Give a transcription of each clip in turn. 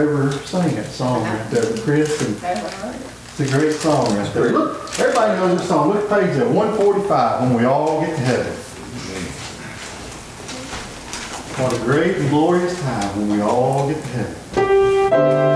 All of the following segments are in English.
ever sang that song right there, Chris, and it's a great song right there. Look, everybody knows this song. Look page at one forty-five, when we all get to heaven. What a great and glorious time when we all get to heaven.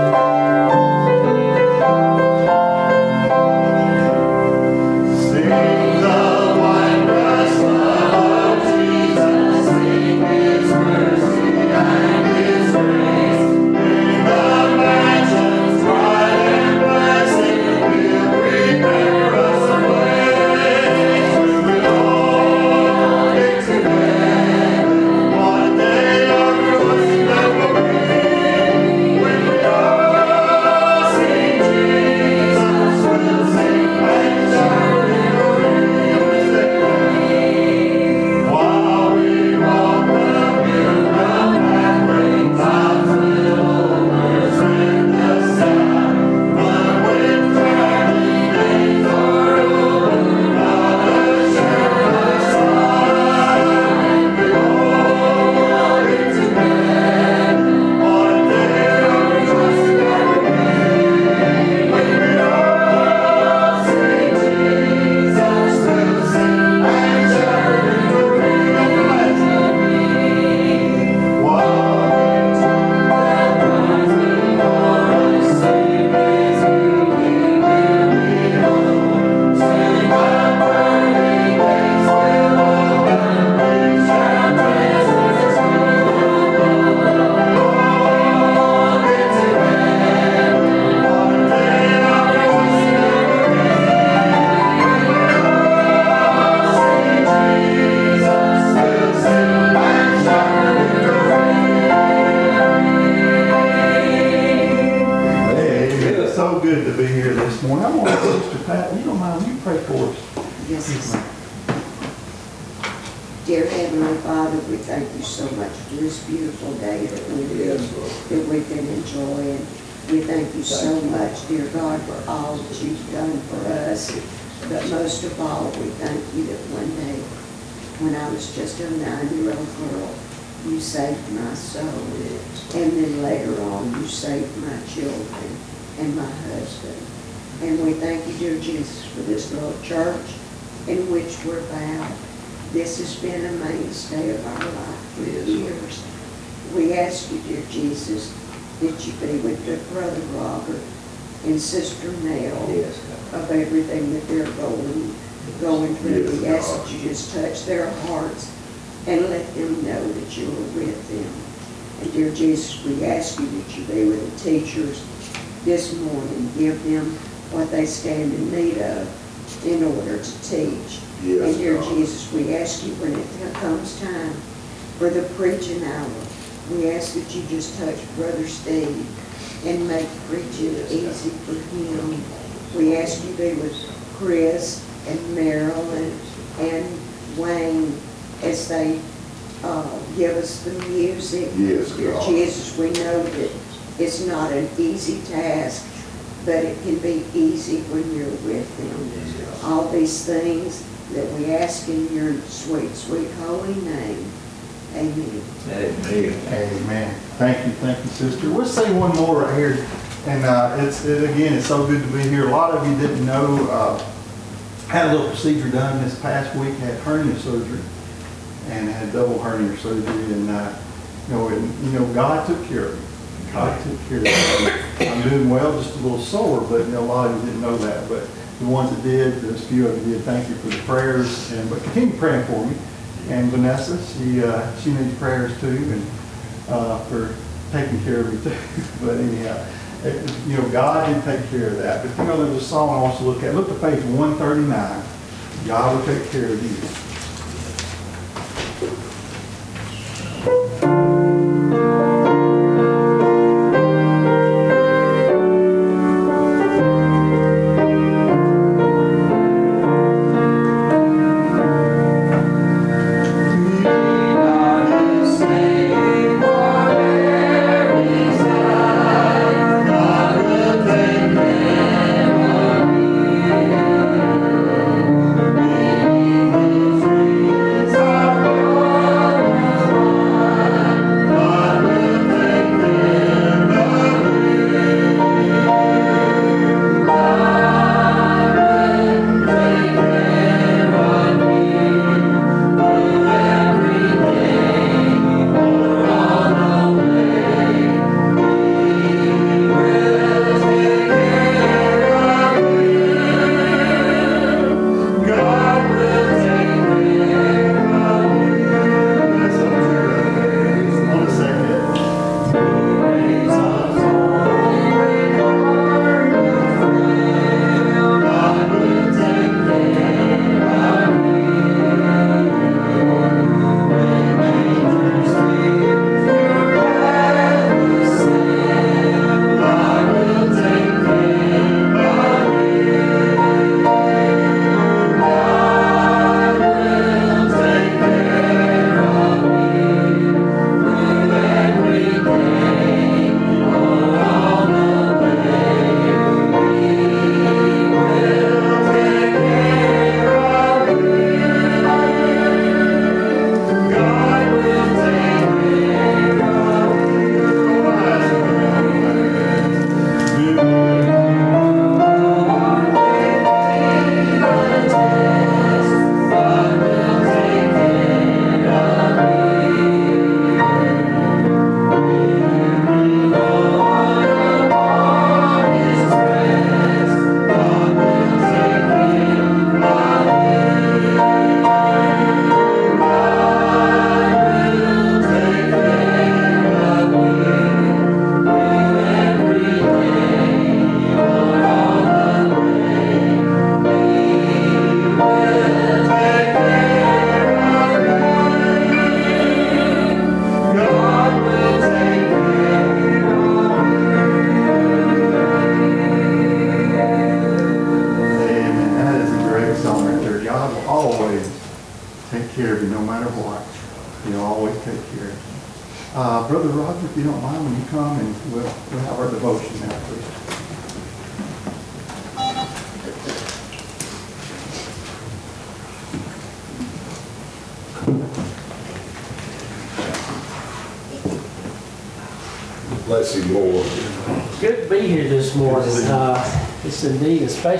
Just a nine-year-old girl, you saved my soul. And then later on, you saved my children and my husband. And we thank you, dear Jesus, for this little church in which we're bound. This has been a mainstay of our life for years. We ask you, dear Jesus, that you be with dear Brother Robert and Sister Nell of everything that they're going, going through. Yes, We ask that you just touch their hearts and let them know that you are with them. And dear Jesus, we ask you that you be with the teachers this morning, give them what they stand in need of in order to teach. Yes, And dear Jesus, we ask you when it comes time for the preaching hour, we ask that you just touch Brother Steve and make preaching easy for him. We ask you be with Chris and Marilyn and Wayne as they uh, give us the music. Yes, Dear God. Jesus, we know that it's not an easy task, but it can be easy when you're with them. All these things that we ask in your sweet, sweet holy name. Amen. Amen. Thank you, thank you, sister. We'll say one more right here. And uh, it's, it- again, it's so good to be here. A lot of you didn't know, uh, had a little procedure done this past week, had hernia surgery, and had double hernia surgery, and, uh, you know, and, you know, God took care of me. God took care of me. I'm doing well, just a little sore, but, you know, a lot of you didn't know that, but the ones that did, there's a few of you did, thank you for the prayers, and, but continue praying for me. And Vanessa, she, uh, she needs prayers too, and, uh, for taking care of me too. But anyhow, it- you know, God did take care of that. But you know, there's a song I want to look at. Look at page one thirty-nine. God will take care of you. Thank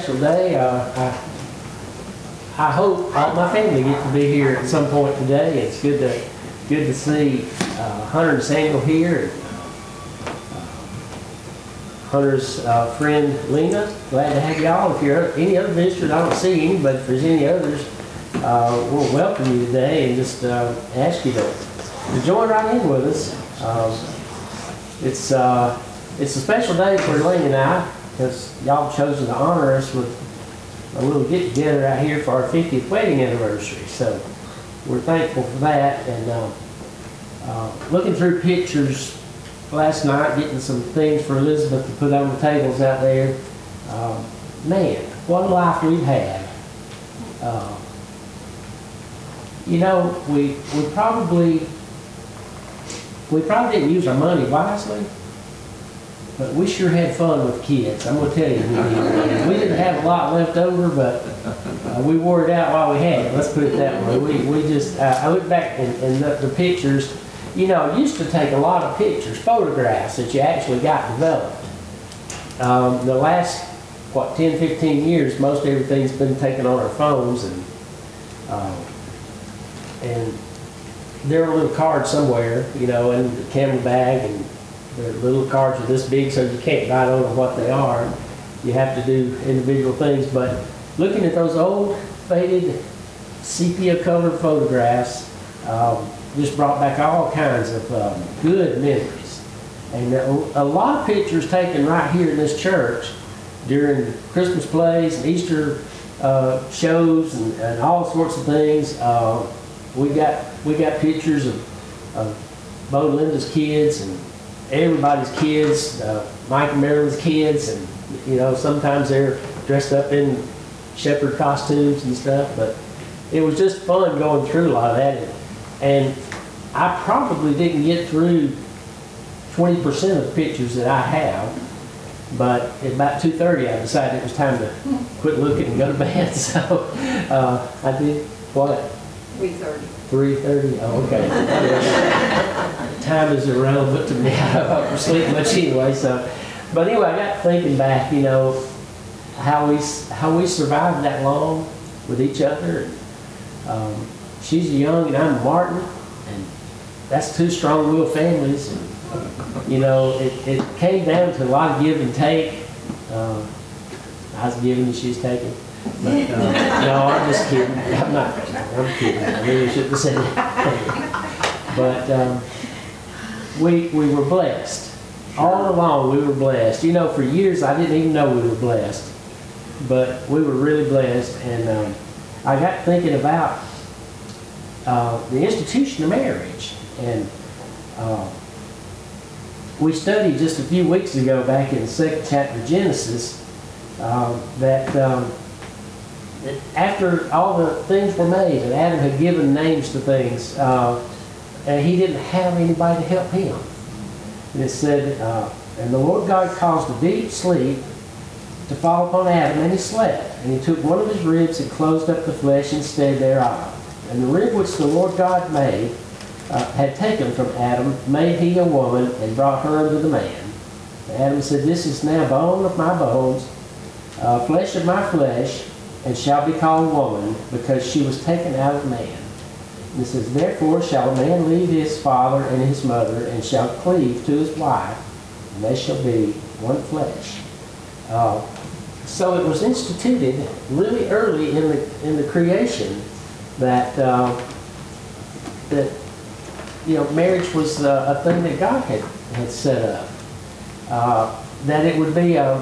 special day. Uh, I I hope all my family get to be here at some point today. It's good to, good to see uh, Hunter and Samuel here. Uh, Hunter's uh, friend Lena, glad to have y'all. If you're any other visitors, I don't see any, but if there's any others, uh, we'll welcome you today and just uh, ask you to to join right in with us. Um, it's, uh, it's a special day for Lena and I, because y'all chosen to honor us with a little get-together out here for our 50th wedding anniversary. So we're thankful for that, and, uh, uh, looking through pictures last night, getting some things for Elizabeth to put on the tables out there. Um, Man, what a life we've had. Uh, You know, we, we probably, we probably didn't use our money wisely, but we sure had fun with kids. I'm gonna tell you, we. We didn't have a lot left over, but uh, we wore it out while we had it. Let's put it that way. We, we just, uh, I look back and, and the, the pictures, you know, used to take a lot of pictures, photographs that you actually got developed. Um, the last, what, 10, 15 years, most everything's been taken on our phones and, um, and there are little cards somewhere, you know, in the camel bag, and the little cards are this big, so you can't write on what they are. You have to do individual things, but looking at those old faded sepia colored photographs, um, just brought back all kinds of um, good memories. And a, lot of pictures taken right here in this church during Christmas plays and Easter uh, shows and, and all sorts of things. Uh, we got we got pictures of, of Belinda's kids and everybody's kids, uh, Mike and Marilyn's kids, and you know sometimes they're dressed up in shepherd costumes and stuff. But it was just fun going through a lot of that, and I probably didn't get through 20% of the pictures that I have. But at about 2:30, I decided it was time to quit looking and go to bed. So uh, I did what? Three thirty. Three thirty, oh, okay. Time is irrelevant to me, I don't sleep much anyway, so. But anyway, I got thinking back, you know, how we, how we survived that long with each other. Um, She's young and I'm Martin, and that's two strong-willed families. and, You know, it, it came down to a lot of give and take. Uh, I was giving and she's taking. But, uh, no, I'm just kidding. I'm not, I'm kidding. I really shouldn't have that. But, um, we, we were blessed. All along, we were blessed. You know, for years, I didn't even know we were blessed. But we were really blessed, and, um, I got thinking about, uh, the institution of marriage. And, uh, we studied just a few weeks ago, back in the second chapter of Genesis, um, that, um, that after all the things were made and Adam had given names to things, uh, and he didn't have anybody to help him. And it said, uh, and the Lord God caused a deep sleep to fall upon Adam, and he slept. And he took one of his ribs and closed up the flesh instead thereof. And the rib which the Lord God made, uh, had taken from Adam, made he a woman, and brought her unto the man. And Adam said, This is now bone of my bones, uh, flesh of my flesh, and shall be called woman, because she was taken out of man. It says, Therefore shall a man leave his father and his mother, and shall cleave to his wife, and they shall be one flesh. Uh, so it was instituted really early in the in the creation that uh, that you know marriage was uh, a thing that God had had set up. Uh, that it would be a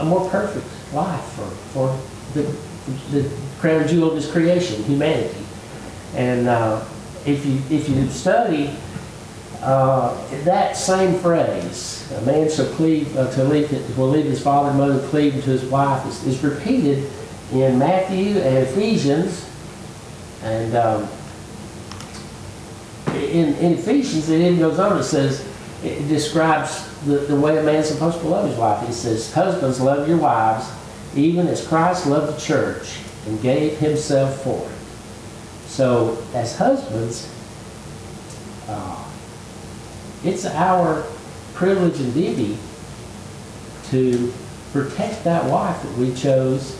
a more perfect life for for the the crown jewel of His creation, humanity. And uh, if you if you study uh, that same phrase, a man shall cleave uh, to leave will leave his father and mother, cleave to his wife, is, is repeated in Matthew and Ephesians, and um, in, in Ephesians, it even goes on, it says, it describes the, the way a man's supposed to love his wife. It says, Husbands, love your wives, even as Christ loved the church and gave himself for it. So, as husbands, uh, it's our privilege and duty to protect that wife that we chose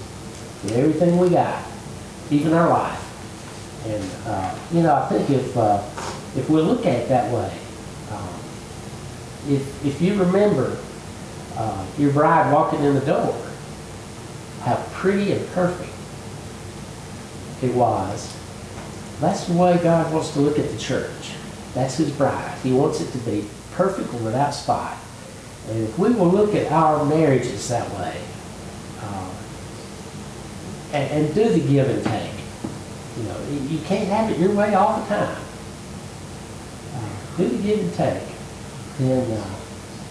with everything we got, even our life. And, uh, you know, I think if, uh, if we look at it that way, um, if, if you remember uh, your bride walking in the door, how pretty and perfect it was, that's the way God wants to look at the church. That's His bride. He wants it to be perfect and without spot. And if we will look at our marriages that way, um, and, and do the give and take, you know, you can't have it your way all the time. Uh, do the give and take, then uh,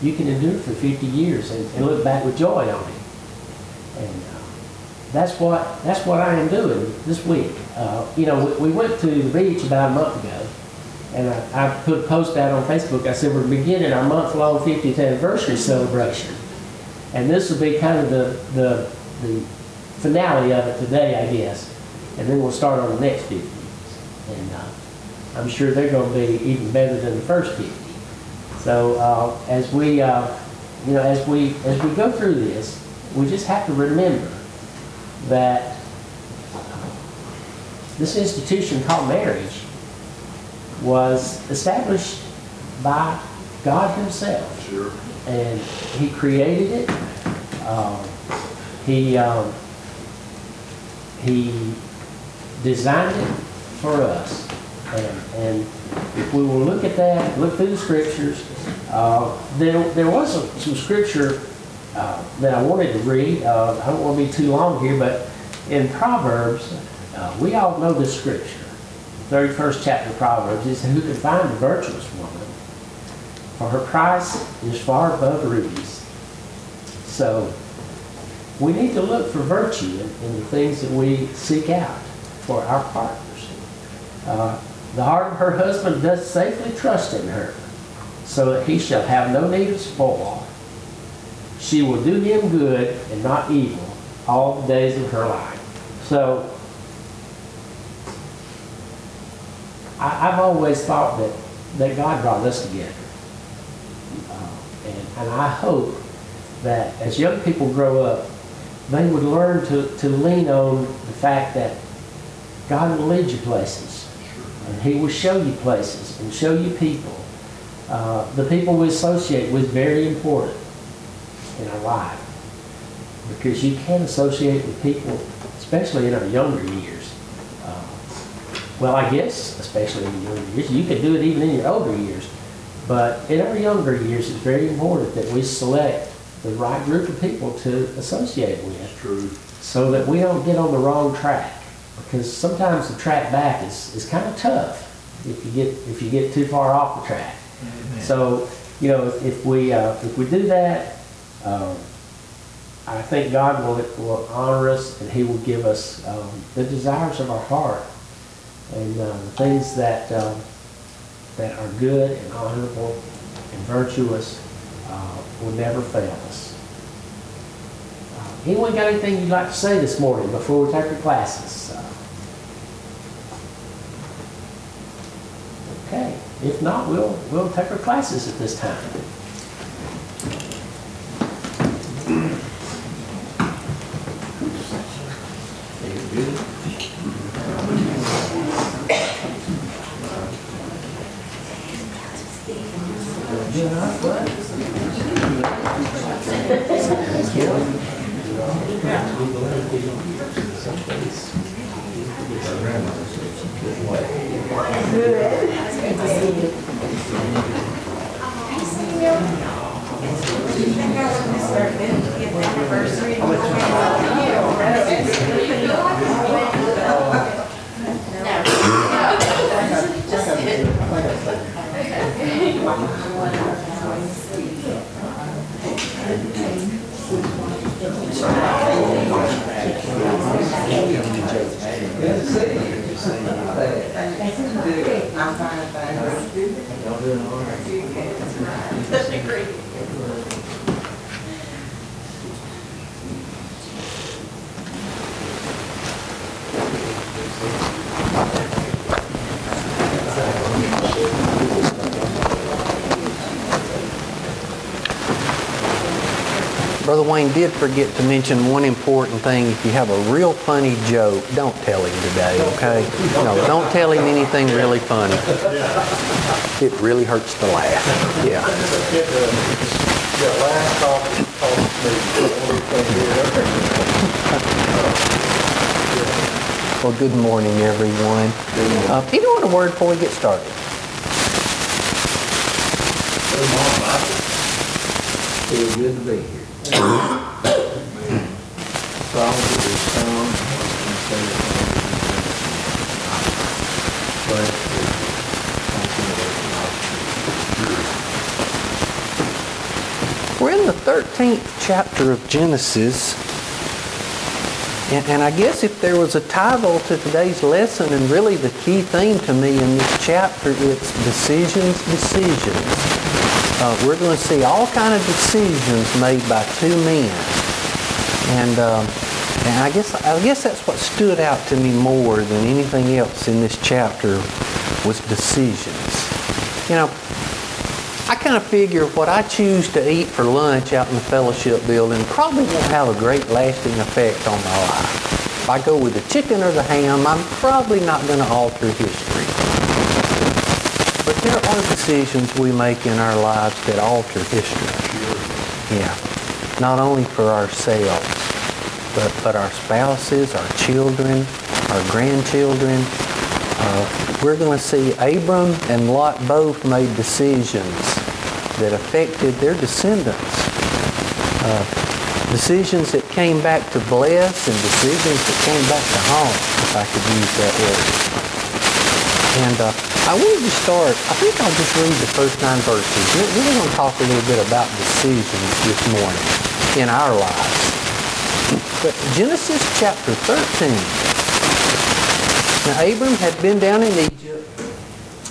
you can endure for 50 years and, and look back with joy on it. And uh, that's what that's what I am doing this week. Uh, you know, we, we went to the beach about a month ago, and I, I put a post out on Facebook. I said we're beginning our month-long 50th anniversary celebration, and this will be kind of the the, the finale of it today, I guess, and then we'll start on the next 50. And uh, I'm sure they're going to be even better than the first 50. So uh, as we, uh, you know, as we as we go through this, we just have to remember that this institution called marriage was established by God Himself, Sure. and He created it. Um, he um, He designed it for us, and, and if we will look at that, look through the scriptures, uh, there, there was some, some scripture uh, that I wanted to read. Uh, I don't want to be too long here, but in Proverbs, uh, we all know this scripture. 31st chapter of Proverbs is who can find a virtuous woman, for her price is far above rubies. So we need to look for virtue in, the things that we seek out for our partners. Uh, the heart of her husband doth safely trust in her, so that he shall have no need of spoil. She will do him good and not evil all the days of her life. So, I, I've always thought that, that God brought us together. Uh, and, and I hope that as young people grow up, they would learn to, to lean on the fact that God will lead you places. And He will show you places and show you people. Uh, the people we associate with very important in our life. Because you can associate with people, especially in our younger years. Uh, well, I guess, especially in your younger years. You can do it even in your older years. But in our younger years, it's very important that we select the right group of people to associate with True. so that we don't get on the wrong track. Because sometimes the track back is, is kind of tough if you get if you get too far off the track. So you know if, if we uh, if we do that, um, I think God will will honor us and He will give us um, the desires of our heart and uh, things that um, that are good and honorable and virtuous uh, will never fail us. Uh, anyone got anything you'd like to say this morning before we take our classes? Uh, okay. If not, we'll we'll take our classes at this time. Brother Wayne did forget to mention one important thing. If you have a real funny joke, don't tell him today, okay? No, don't tell him anything really funny. It really hurts to laugh. Yeah. Last call, Well, good morning, everyone. Uh, anyone a word before we get started? Good morning. Feel good to be here. To be sung, and say. But, We're in the 13th chapter of Genesis. And, and I guess if there was a title to today's lesson, and really the key theme to me in this chapter, it's decisions, decisions. Uh, we're going to see all kind of decisions made by two men. And, um, and I guess I guess that's what stood out to me more than anything else in this chapter was decisions. You know, I kind of figure what I choose to eat for lunch out in the fellowship building probably won't have a great lasting effect on my life. If I go with the chicken or the ham, I'm probably not going to alter history. But there are decisions we make in our lives that alter history. Yeah. Not only for ourselves, but, but our spouses, our children, our grandchildren, uh, we're going to see Abram and Lot both made decisions that affected their descendants. Uh, decisions that came back to bless and decisions that came back to haunt, if I could use that word. And uh, I wanted to start, I think I'll just read the first nine verses. We're we're going to talk a little bit about decisions this morning in our lives. But Genesis chapter 13. Now Abram had been down in Egypt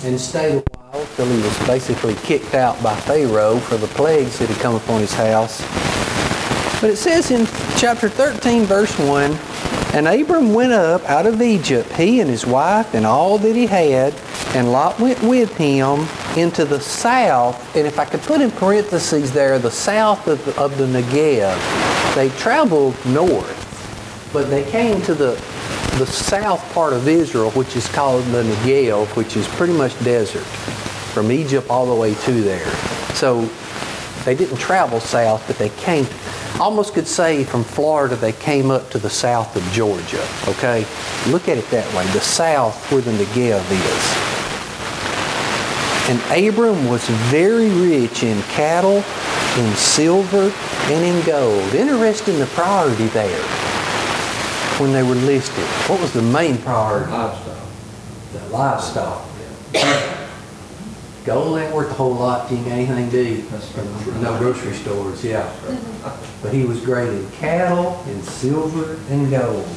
and stayed a while till he was basically kicked out by Pharaoh for the plagues that had come upon his house. But it says in chapter 13, verse 1, And Abram went up out of Egypt, he and his wife and all that he had, and Lot went with him into the south. And if I could put in parentheses there, the south of the, of the Negev. They traveled north, but they came to the, the south part of Israel, which is called the Negev, which is pretty much desert, from Egypt all the way to there. So they didn't travel south, but they came, almost could say from Florida, they came up to the south of Georgia, okay? Look at it that way, the south where the Negev is. And Abram was very rich in cattle, in silver, and in gold. Interesting the priority there when they were listed. What was the main priority? Livestock. The livestock. Gold ain't worth a whole lot ain't anything eat. That's. No grocery stores, yeah. But he was great in cattle, in silver, and gold.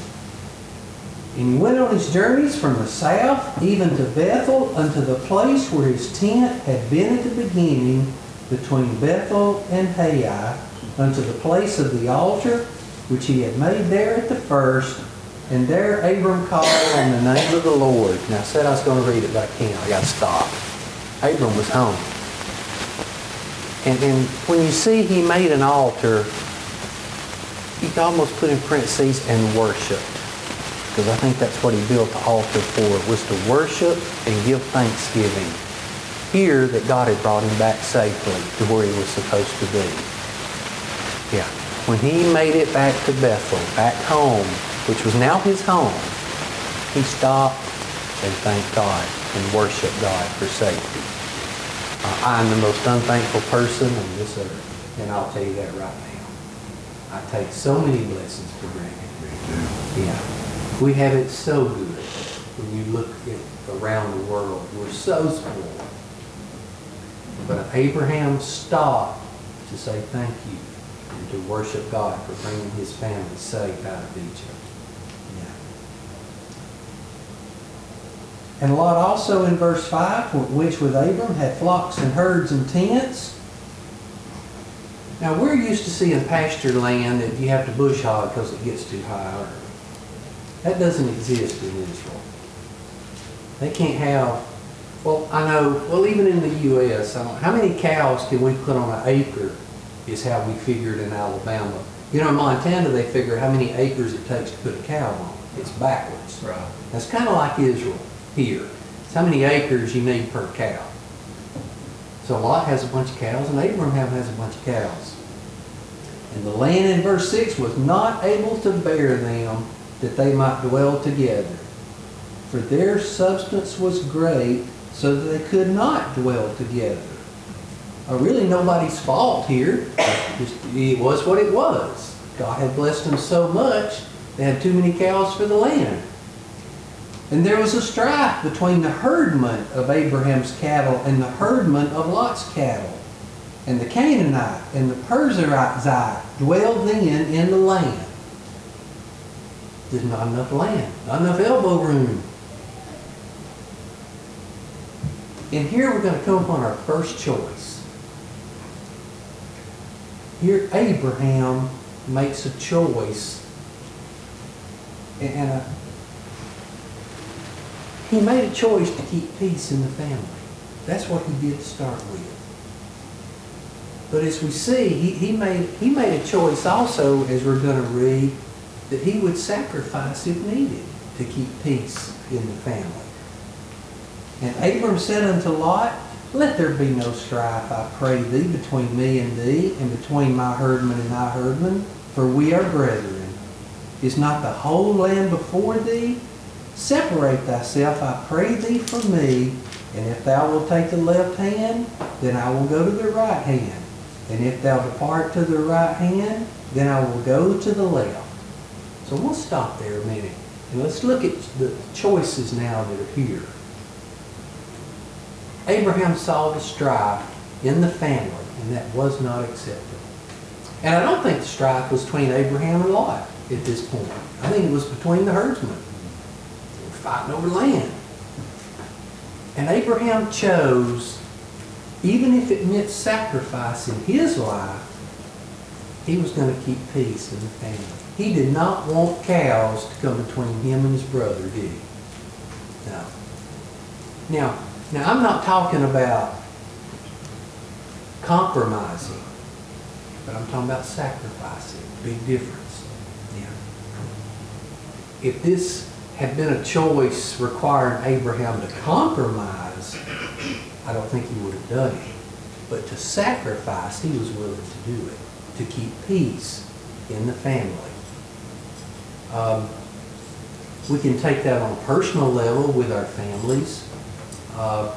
And he went on his journeys from the south, even to Bethel, unto the place where his tent had been at the beginning, between Bethel and Hai, unto the place of the altar, which he had made there at the first. And there Abram called on the name of the Lord. Now I said I was going to read it, but I can't. I got to stop. Abram was home. And, and when you see he made an altar, you can almost put in parentheses and worship. Because I think that's what he built the altar for, was to worship and give thanksgiving. Here that God had brought him back safely to where he was supposed to be. Yeah. When he made it back to Bethel, back home, which was now his home, he stopped and thanked God and worshiped God for safety. Uh, I'm the most unthankful person on this earth, and I'll tell you that right now. I take so many blessings for granted. Yeah. We have it so good when you look at around the world. We're so spoiled. But Abraham stopped to say thank you and to worship God for bringing his family safe out of Egypt. Yeah. And Lot also in verse 5, which with Abram had flocks and herds and tents. Now, we're used to seeing pasture land that you have to bush hog because it gets too high. That doesn't exist in Israel. They can't have, well, I know, well, even in the U.S., how many cows can we put on an acre is how we figured in Alabama. You know, in Montana, they figure how many acres it takes to put a cow on. It's backwards. Right. That's kind of like Israel here. It's how many acres you need per cow. So Lot has a bunch of cows and Abraham has a bunch of cows. And the land in verse 6 was not able to bear them that they might dwell together. For their substance was great, so that they could not dwell together. Uh, really nobody's fault here. It was what it was. God had blessed them so much, they had too many cows for the land. And there was a strife between the herdmen of Abraham's cattle and the herdmen of Lot's cattle. And the Canaanite and the Perizzite dwelled then in the land. There's not enough land, not enough elbow room. And here we're going to come upon our first choice. Here Abraham makes a choice. And uh, he made a choice to keep peace in the family. That's what he did to start with. But as we see, he, he, made, he made a choice also, as we're going to read, that he would sacrifice if needed to keep peace in the family. And Abram said unto Lot, Let there be no strife, I pray thee, between me and thee, and between my herdmen and thy herdmen, for we are brethren. Is not the whole land before thee? Separate thyself, I pray thee, from me, and if thou wilt take the left hand, then I will go to the right hand. And if thou depart to the right hand, then I will go to the left. So we'll stop there a minute, and let's look at the choices now that are here. Abraham saw the strife in the family, and that was not acceptable. And I don't think the strife was between Abraham and Lot at this point. I think it was between the herdsmen. Fighting over land. And Abraham chose, even if it meant sacrifice in his life, he was going to keep peace in the family. He did not want cows to come between him and his brother, did he? No. Now, now I'm not talking about compromising, but I'm talking about sacrificing. Big difference. Yeah. If this had been a choice requiring Abraham to compromise, I don't think he would have done it. But to sacrifice, he was willing to do it, to keep peace in the family. Um, we can take that on a personal level with our families. Uh,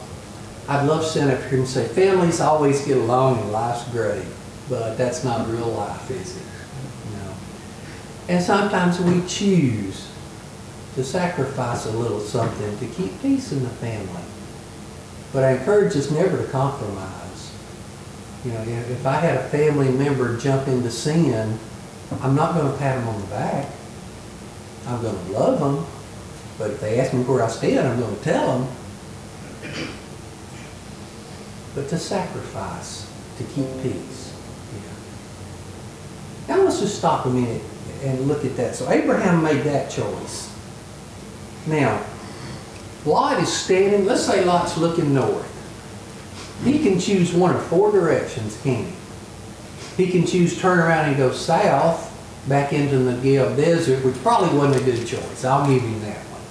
I'd love to stand up here and say, families always get along and life's great, but that's not real life, is it? No. And sometimes we choose to sacrifice a little something to keep peace in the family. But I encourage us never to compromise. You know, if I had a family member jump into sin, I'm not going to pat them on the back. I'm going to love them. But if they ask me where I stand, I'm going to tell them. But to sacrifice, to keep peace. Now let's just stop a minute and look at that. So Abraham made that choice. Now, Lot is standing, let's say Lot's looking north. He can choose one of four directions, can he? He can choose turn around and go south back into the Negev desert, which probably wasn't a good choice. I'll give him that one.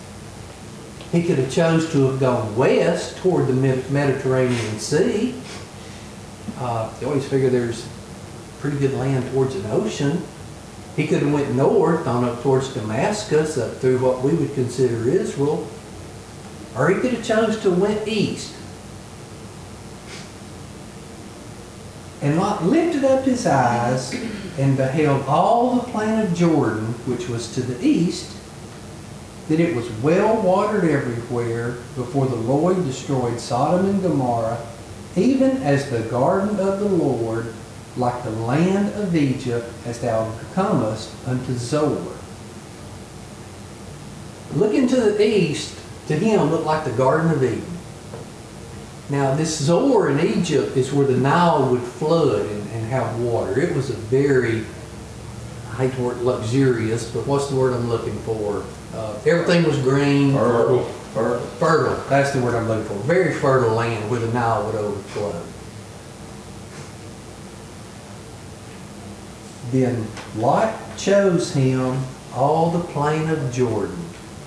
He could have chose to have gone west toward the Mediterranean Sea. Uh, you always figure there's pretty good land towards an ocean. He could have went north on up towards Damascus, up through what we would consider Israel. Or he could have chose to went east. And Lot lifted up his eyes and beheld all the plain of Jordan, which was to the east, that it was well watered everywhere before the Lord destroyed Sodom and Gomorrah, even as the garden of the Lord, like the land of Egypt, as thou comest unto Zoar. Looking to the east, to him looked like the Garden of Eden. Now, this Zoar in Egypt is where the Nile would flood and, and have water. It was a very, I hate the word luxurious, but what's the word I'm looking for? Uh, everything was green. Fertile. Fertile. Fertile, that's the word I'm looking for. Very fertile land where the Nile would overflow. Then Lot chose him all the plain of Jordan.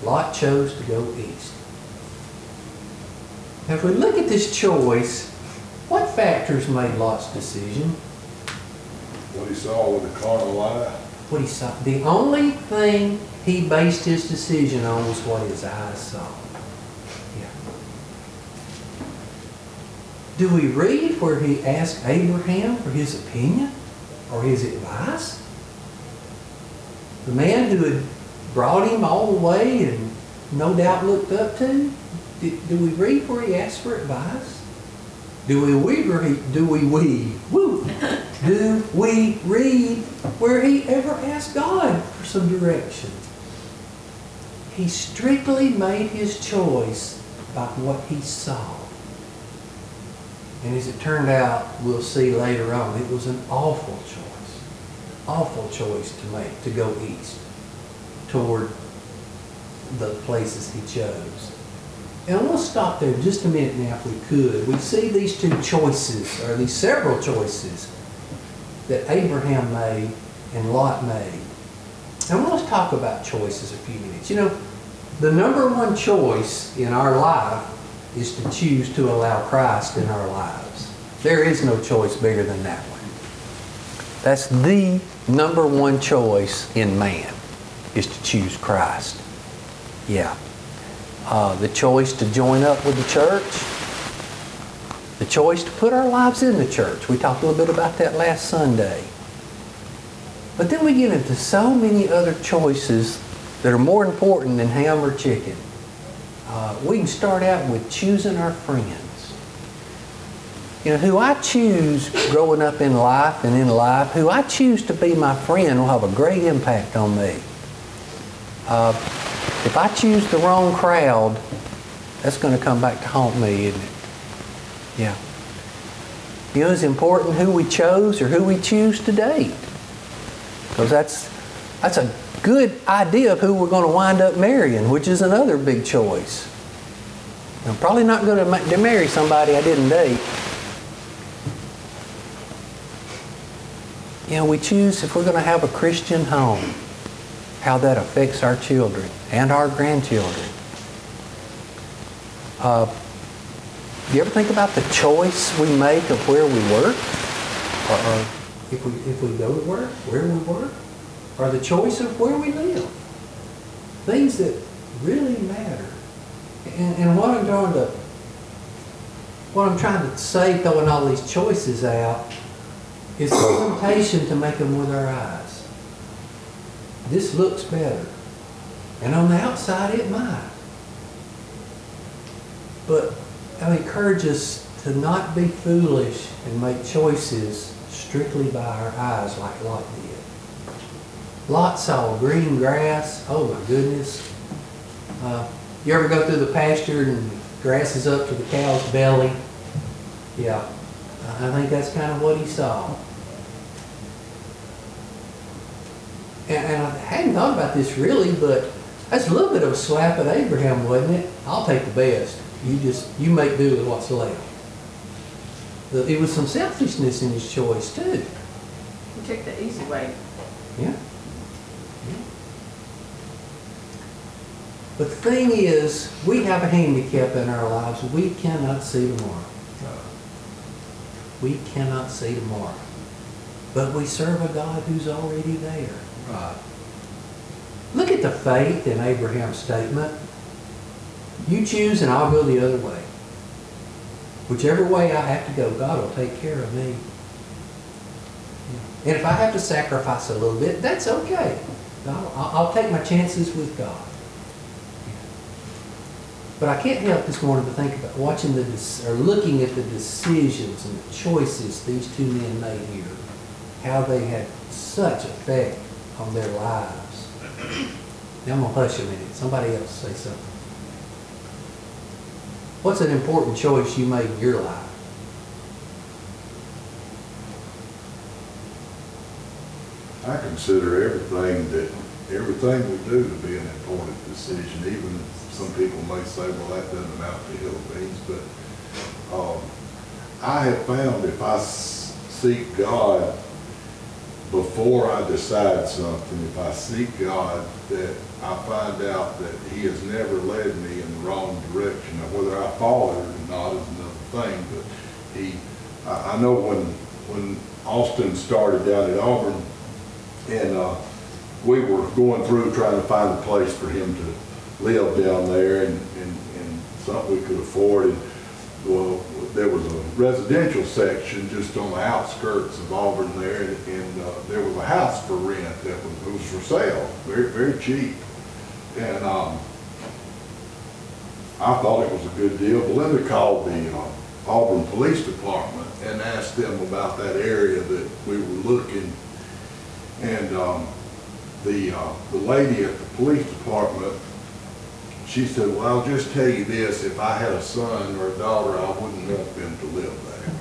Lot chose to go east. Now, if we look at this choice, what factors made Lot's decision? What he saw with the carnal eye. What he saw. The only thing he based his decision on was what his eyes saw. Yeah. Do we read where he asked Abraham for his opinion or his advice? The man who had brought him all the way and no doubt looked up to? Do, do we read where he asked for advice? Do we, we read, do we, we, woo, do we read where he ever asked God for some direction? He strictly made his choice by what he saw. And as it turned out, we'll see later on, it was an awful choice. Awful choice to make, to go east toward the places he chose. And we'll stop there just a minute now if we could. We see these two choices, or these several choices that Abraham made and Lot made. And let's talk about choices a few minutes. You know, the number one choice in our life is to choose to allow Christ in our lives. There is no choice bigger than that one. That's the number one choice in man, is to choose Christ. Yeah. Uh, the choice to join up with the church, the choice to put our lives in the church. We talked a little bit about that last Sunday. But then we get into so many other choices that are more important than ham or chicken. Uh, we can start out with choosing our friends. You know, who I choose growing up in life and in life, who I choose to be my friend will have a great impact on me. Uh, if I choose the wrong crowd, that's going to come back to haunt me, isn't it? Yeah. You know, it's important who we chose or who we choose to date. Because that's, that's a good idea of who we're going to wind up marrying, which is another big choice. I'm probably not going to, marry somebody I didn't date. You know, we choose if we're going to have a Christian home, how that affects our children and our grandchildren. Uh, do you ever think about the choice we make of where we work? Or, or if, we, if we go to work, where we work? Or the choice of where we live? Things that really matter. And, and what I'm trying to what I'm trying to say, throwing all these choices out, is the temptation to make them with our eyes. This looks better. And on the outside, it might. But I encourage us to not be foolish and make choices strictly by our eyes like Lot did. Lot saw green grass. Oh my goodness. Uh, you ever go through the pasture and grass is up to the cow's belly? Yeah. I think that's kind of what he saw. And, and I hadn't thought about this really, but that's a little bit of a slap at Abraham, wasn't it? I'll take the best. You just, you make do with what's left. It was some selfishness in his choice too. You took the easy way. Yeah. But the thing is, we have a handicap in our lives. We cannot see tomorrow. We cannot see tomorrow. But we serve a God who's already there. Right. Look at the faith in Abraham's statement. You choose and I'll go the other way. Whichever way I have to go, God will take care of me. And if I have to sacrifice a little bit, that's okay. I'll, I'll take my chances with God. But I can't help this morning but think about watching the, or looking at the decisions and the choices these two men made here. How they had such effect on their lives. Now I'm gonna hush a minute. Somebody else say something. what's an important choice you made in your life? I consider everything that, everything we do to be an important decision, even some people may say, well, that doesn't amount to hill beans, but, um, I have found if I seek God before I decide something, if I seek God, that I find out that He has never led me in the wrong direction. Now, whether I follow it or not is another thing, but He, I, I know when, when Austin started down at Auburn, and, uh, we were going through trying to find a place for him to live down there and, and, and something we could afford. And, well, there was a residential section just on the outskirts of Auburn there, and, and, uh, there was a house for rent that was, was for sale, very, very cheap. And, um, I thought it was a good deal. Belinda called the uh, Auburn Police Department and asked them about that area that we were looking. And, um, the, uh, the lady at the police department, she said, well, I'll just tell you this, if I had a son or a daughter, I wouldn't want them to live there.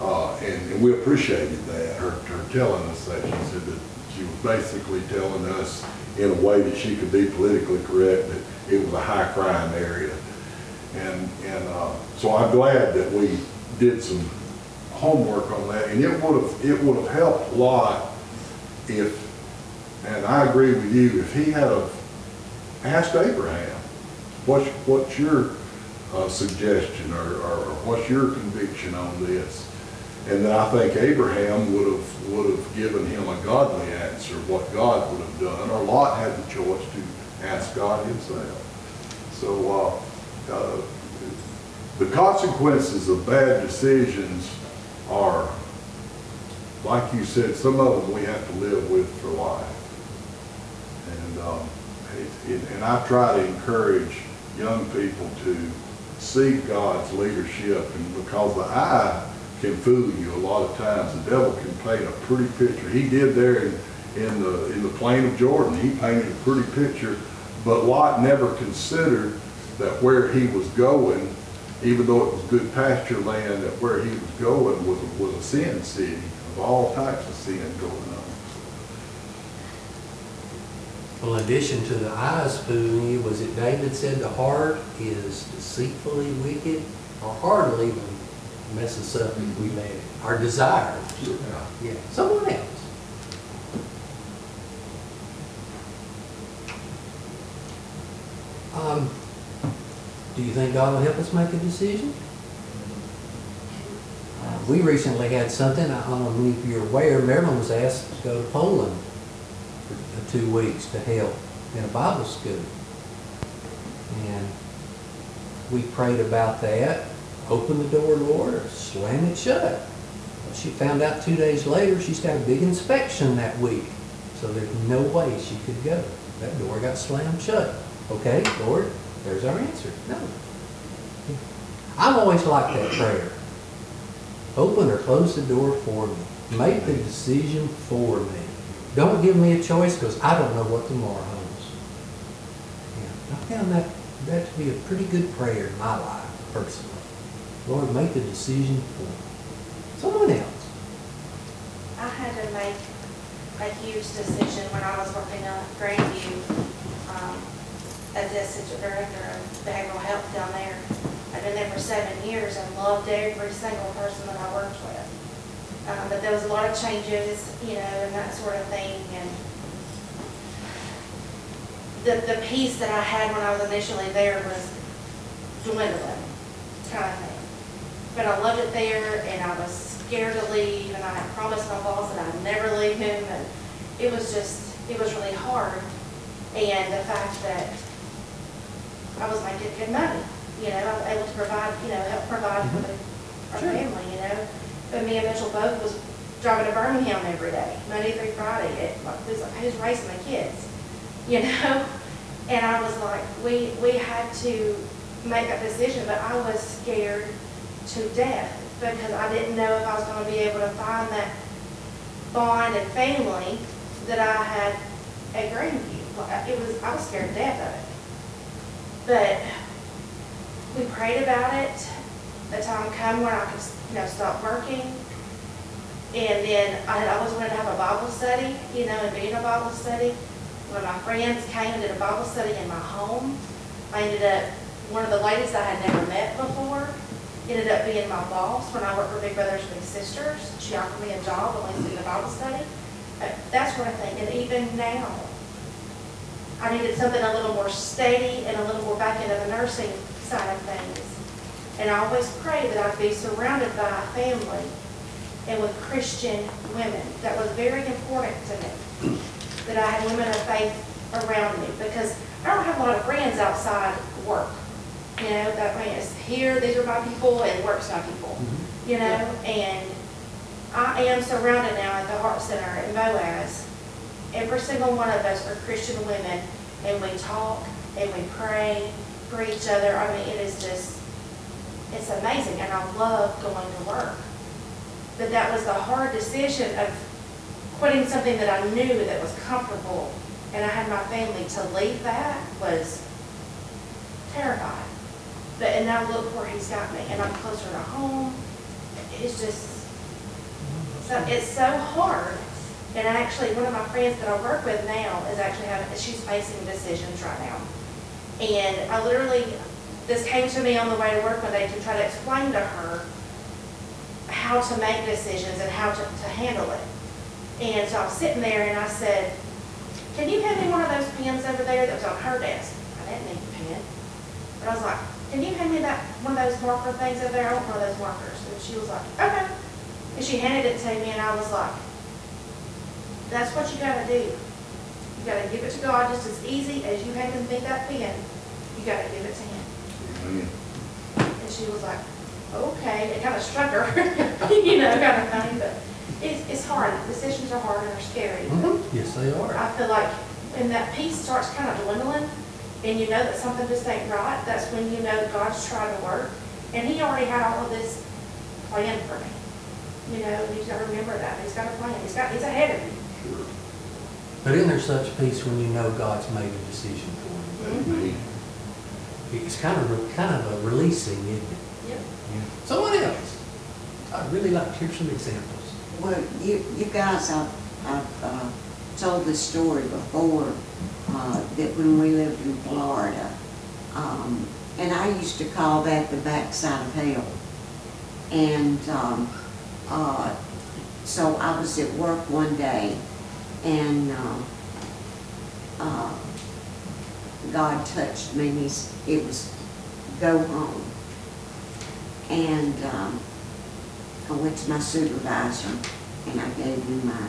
Uh, and, and we appreciated that, her, her telling us that. She said that she was basically telling us in a way that she could be politically correct, that it was a high crime area. And, and, uh, so I'm glad that we did some homework on that, and it would have, it would have helped a lot if, and I agree with you, if he had asked Abraham, what's, what's your uh, suggestion or, or what's your conviction on this? And then I think Abraham would have, would have given him a godly answer, what God would have done, or Lot had the choice to ask God himself. So, uh, uh, the consequences of bad decisions are like you said, some of them we have to live with for life. And, um, it- it- and I try to encourage young people to seek God's leadership, and because the eye can fool you a lot of times, the devil can paint a pretty picture. He did there in, in the, in the plain of Jordan, he painted a pretty picture, but Lot never considered that where he was going, even though it was good pasture land, that where he was going was, was a sin city of all types of sin going on. Well, in addition to the eyes fooling you, was it David said the heart is deceitfully wicked? Our heart will even mess us up if we let it. Our desires. Yeah, someone else. Um, do you think God will help us make a decision? Uh, We recently had something, I don't know if you're aware, Marilyn was asked to go to Poland for two weeks to help in a Bible school. And we prayed about that, open the door, Lord, or slam it shut. She found out two days later, she's got a big inspection that week, so there's no way she could go. That door got slammed shut. Okay, Lord, there's our answer. No. I'm always like that prayer. Open or close the door for me. Make the decision for me. Don't give me a choice because I don't know what tomorrow holds. Yeah, I found that, that to be a pretty good prayer in my life, personally. Lord, make the decision for me. Someone else. I had to make a huge decision when I was working at Grandview, um, as the assistant director of behavioral health down there. I've been there for seven years and loved every single person that I worked with. Um, but there was a lot of changes, you know, and that sort of thing, and the, the peace that I had when I was initially there was dwindling, kind of thing. But I loved it there, and I was scared to leave, and I had promised my boss that I'd never leave him, and it was just, it was really hard. And the fact that I was making good money, you know, I was able to provide, you know, help provide for the- our Sure. family, you know. But me and Mitchell both was driving to Birmingham every day, Monday through Friday, it, like, who's, who's raising the kids, you know? And I was like, we, we had to make that decision, but I was scared to death because I didn't know if I was gonna be able to find that bond and family that I had at Grandview. It was, I was scared to death of it. But we prayed about it. The time come when I could, you know, stop working. And then I had always wanted to have a Bible study, you know, and be in a Bible study. When my friends came and did a Bible study in my home, I ended up, one of the ladies I had never met before, ended up being my boss when I worked for Big Brothers Big Sisters. She offered me a job and we did a Bible study. Uh, That's what I think, and even now, I needed something a little more steady and a little more back into the nursing side of things. And I always pray that I'd be surrounded by a family and with Christian women. That was very important to me, that I had women of faith around me, because I don't have a lot of friends outside work. You know, that means it's here, these are my people, and work's my people, mm-hmm. you know? And I am surrounded now at the Heart Center in Boaz. Every single one of us are Christian women, and we talk, and we pray for each other. I mean, it is just, it's amazing, and I love going to work. But that was the hard decision of quitting something that I knew that was comfortable, and I had my family to leave that was terrified. But, and now look where he's got me, and I'm closer to home. It's just, so it's so hard. And actually, one of my friends that I work with now is actually having, she's facing decisions right now. And I literally, this came to me on the way to work one day to try to explain to her how to make decisions and how to, to handle it. And so I was sitting there and I said, can you hand me one of those pens over there that was on her desk? I didn't need a pen. But I was like, can you hand me that, one of those marker things over there? I want one of those markers. And she was like, okay. And she handed it to me and I was like, that's what you gotta do. You gotta give it to God just as easy as you him make that pen. You gotta give it to him. Oh, Amen. And she was like, okay, it kind of struck her, you know, kind of funny, but it's, it's hard. Decisions are hard and they're scary. Mm-hmm. Yes, they are. I feel like when that peace starts kind of dwindling and you know that something just ain't right, that's when you know God's trying to work. And he already had all of this planned for me. You know, you gotta remember that. He's got a plan. He's got, he's ahead of you. Sure. But isn't there such peace when you know God's made a decision for you? Mm-hmm. Amen. You? It's kind of, kind of a releasing, isn't it? Yep. Someone else. I'd really like to hear some examples. Well, you, you guys, I've, I've, uh, told this story before, uh, that when we lived in Florida, um, and I used to call that the backside of hell. And, um, uh, so I was at work one day and, um, uh, God touched me and he's, it was, go home. And, um, I went to my supervisor and I gave him my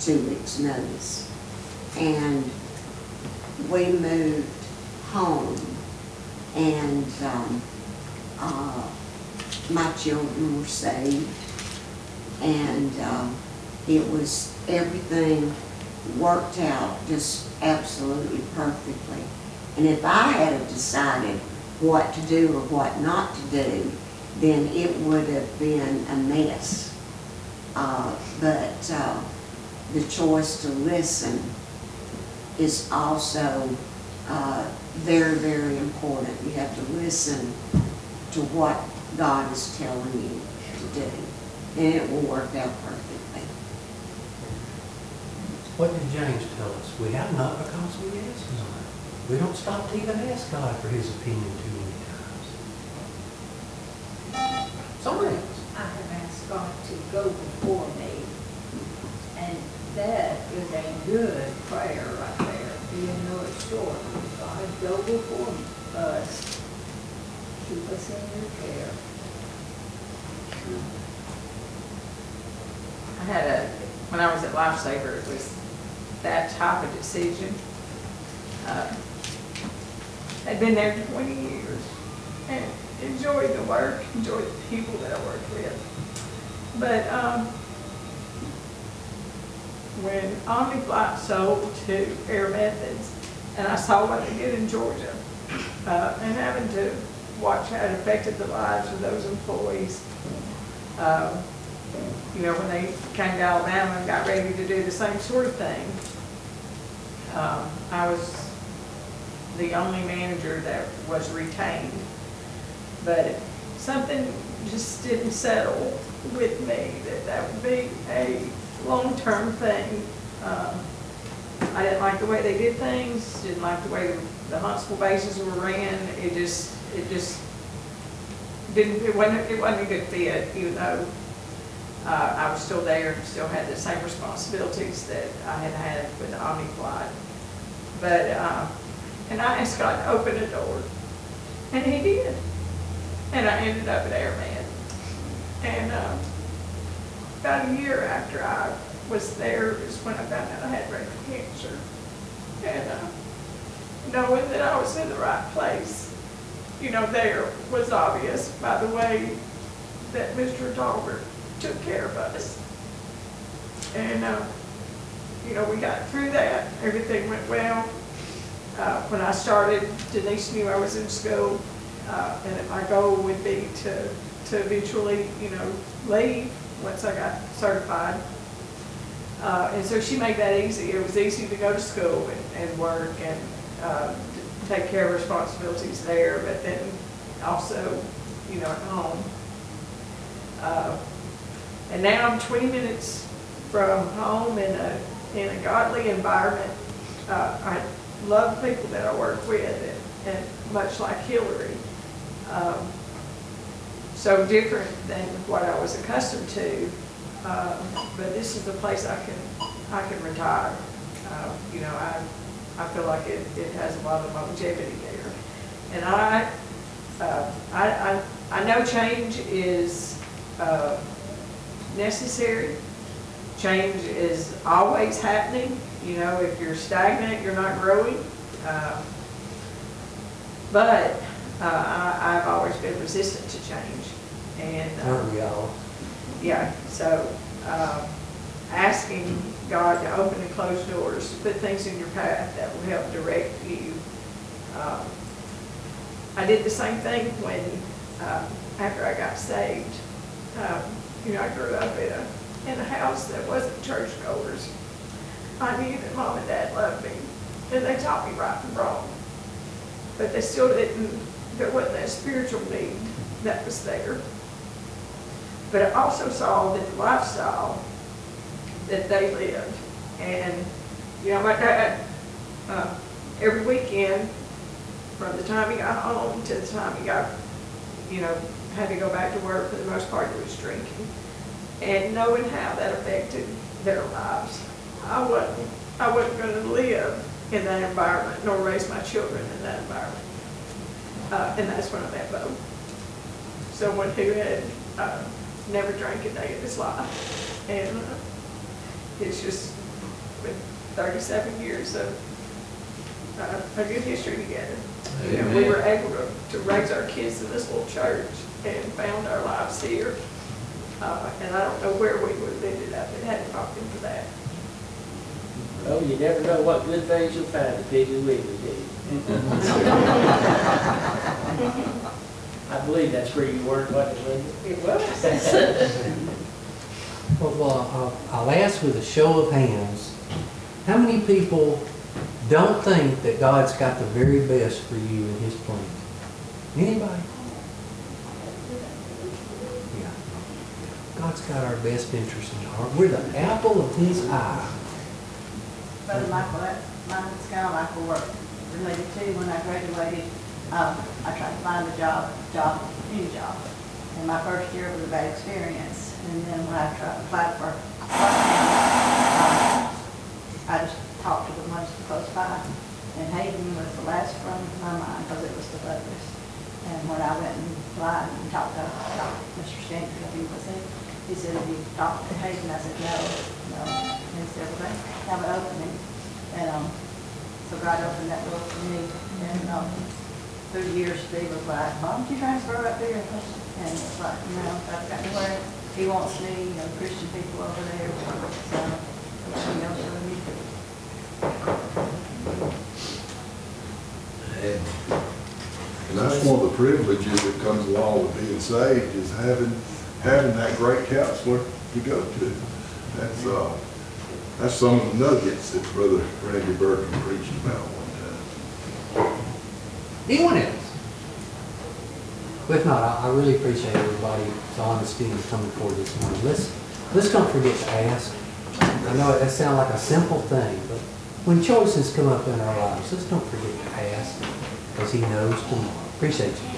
two weeks' notice. And we moved home and, um, uh, my children were saved. And, um, it was, everything worked out just absolutely perfectly. And if I had decided what to do or what not to do, then it would have been a mess. Uh, But uh, the choice to listen is also uh, very, very important. You have to listen to what God is telling you to do, and it will work out perfectly. What did James tell us? We have not because we ask not. We don't stop to even ask God for his opinion too many times. Someone else. I have asked God to go before me. And that is a good prayer right there, even though it's short. God, go before us. Keep us in your care. I had a, when I was at Lifesaver, it was that type of decision. Uh, I'd been there twenty years and enjoyed the work, enjoyed the people that I worked with. But, um, when OmniFlight sold to Air Methods, and I saw what they did in Georgia, uh, and having to watch how it affected the lives of those employees, um, you know, when they came to Alabama and got ready to do the same sort of thing. Um, I was the only manager that was retained. But something just didn't settle with me, that that would be a long-term thing. Um, I didn't like the way they did things, didn't like the way the Huntsville bases were ran. It just, it just didn't, it wasn't, it wasn't a good fit, even though uh, I was still there, still had the same responsibilities that I had had with the Omni Flight. But, uh, and I asked God to open a door, and He did. And I ended up at Airman. And uh, about a year after I was there is when I found out I had rectal cancer. And uh, knowing that I was in the right place, you know, there was obvious by the way that Mr. Talbert took care of us. And, uh, you know, we got through that, everything went well. Uh, When I started, Denise knew I was in school, uh, and that my goal would be to, to eventually, you know, leave once I got certified. Uh, And so she made that easy. It was easy to go to school and, and work and uh, take care of responsibilities there, but then also, you know, at home. Uh, And now I'm 20 minutes from home in a, in a godly environment. Uh, I love people that I work with, and, and much like Hillary. um, So different than what I was accustomed to, um, but this is the place I can, I can retire. Uh, You know, I, I feel like it, it has a lot of longevity there. And I, uh, I, I, I know change is, uh, necessary. Change is always happening. You know, if you're stagnant, you're not growing. Um, But uh, I, I've always been resistant to change. And, uh, Aren't we all? yeah, so um, asking God to open and close doors, put things in your path that will help direct you. Um, I did the same thing when, um, after I got saved. Um, You know, I grew up in a, in a house that wasn't churchgoers. I knew that mom and dad loved me, and they taught me right from wrong. But they still didn't, there wasn't that spiritual need that was there. But I also saw that the lifestyle that they lived, and, you know, my dad, uh, every weekend, from the time he got home to the time he got, you know, had to go back to work, for the most part, he was drinking. And knowing how that affected their lives, I wasn't, I wasn't gonna live in that environment, nor raise my children in that environment. Uh, and that's when I met Bo. Someone who had, uh, never drank a day of his life. And, uh, it's just been thirty-seven years of, uh, a good history together. You know, we were able to, to raise our kids in this little church and found our lives here. Uh, and I don't know where we would have ended up if it hadn't not been for that. Oh, you never know what good things you'll find at Piggly Wiggly, do you? I believe that's where you work, wasn't it, Linda? It was. Well, uh, I'll ask with a show of hands, how many people don't think that God's got the very best for you in His plan? Anybody? Yeah. God's got our best interest in heart. We're the apple of His eye. Brother Michael, that, mine's kind of like a work related to when I graduated. Um, I tried to find a job, job, any job. And my first year was a bad experience. And then when I tried to apply for, I just talked to the ones close by. And Hayden was the last from my mind because it was the furthest. And when I went and applied and talked to, talked to Mr. Stanford, think was it, he said, have you talked to Hayden? I said, no, no. And he said, well, they have an opening. And, um, so God opened that door for me. And, um, through the years, Steve was like, why don't you transfer up there? And it's like, no, I've got nowhere. He wants me, you know, Christian people over there. So, you know, so we And that's one of the privileges that comes along with being saved, is having, having that great counselor to go to. That's, uh, that's some of the nuggets that Brother Randy Burton preached about one time. Anyone else? If not, I, I really appreciate everybody's honesty and coming forward this morning. Let's, let's don't forget to ask. I know that sounds like a simple thing, but when choices come up in our lives, let's don't forget to ask, because he knows tomorrow. Appreciate you.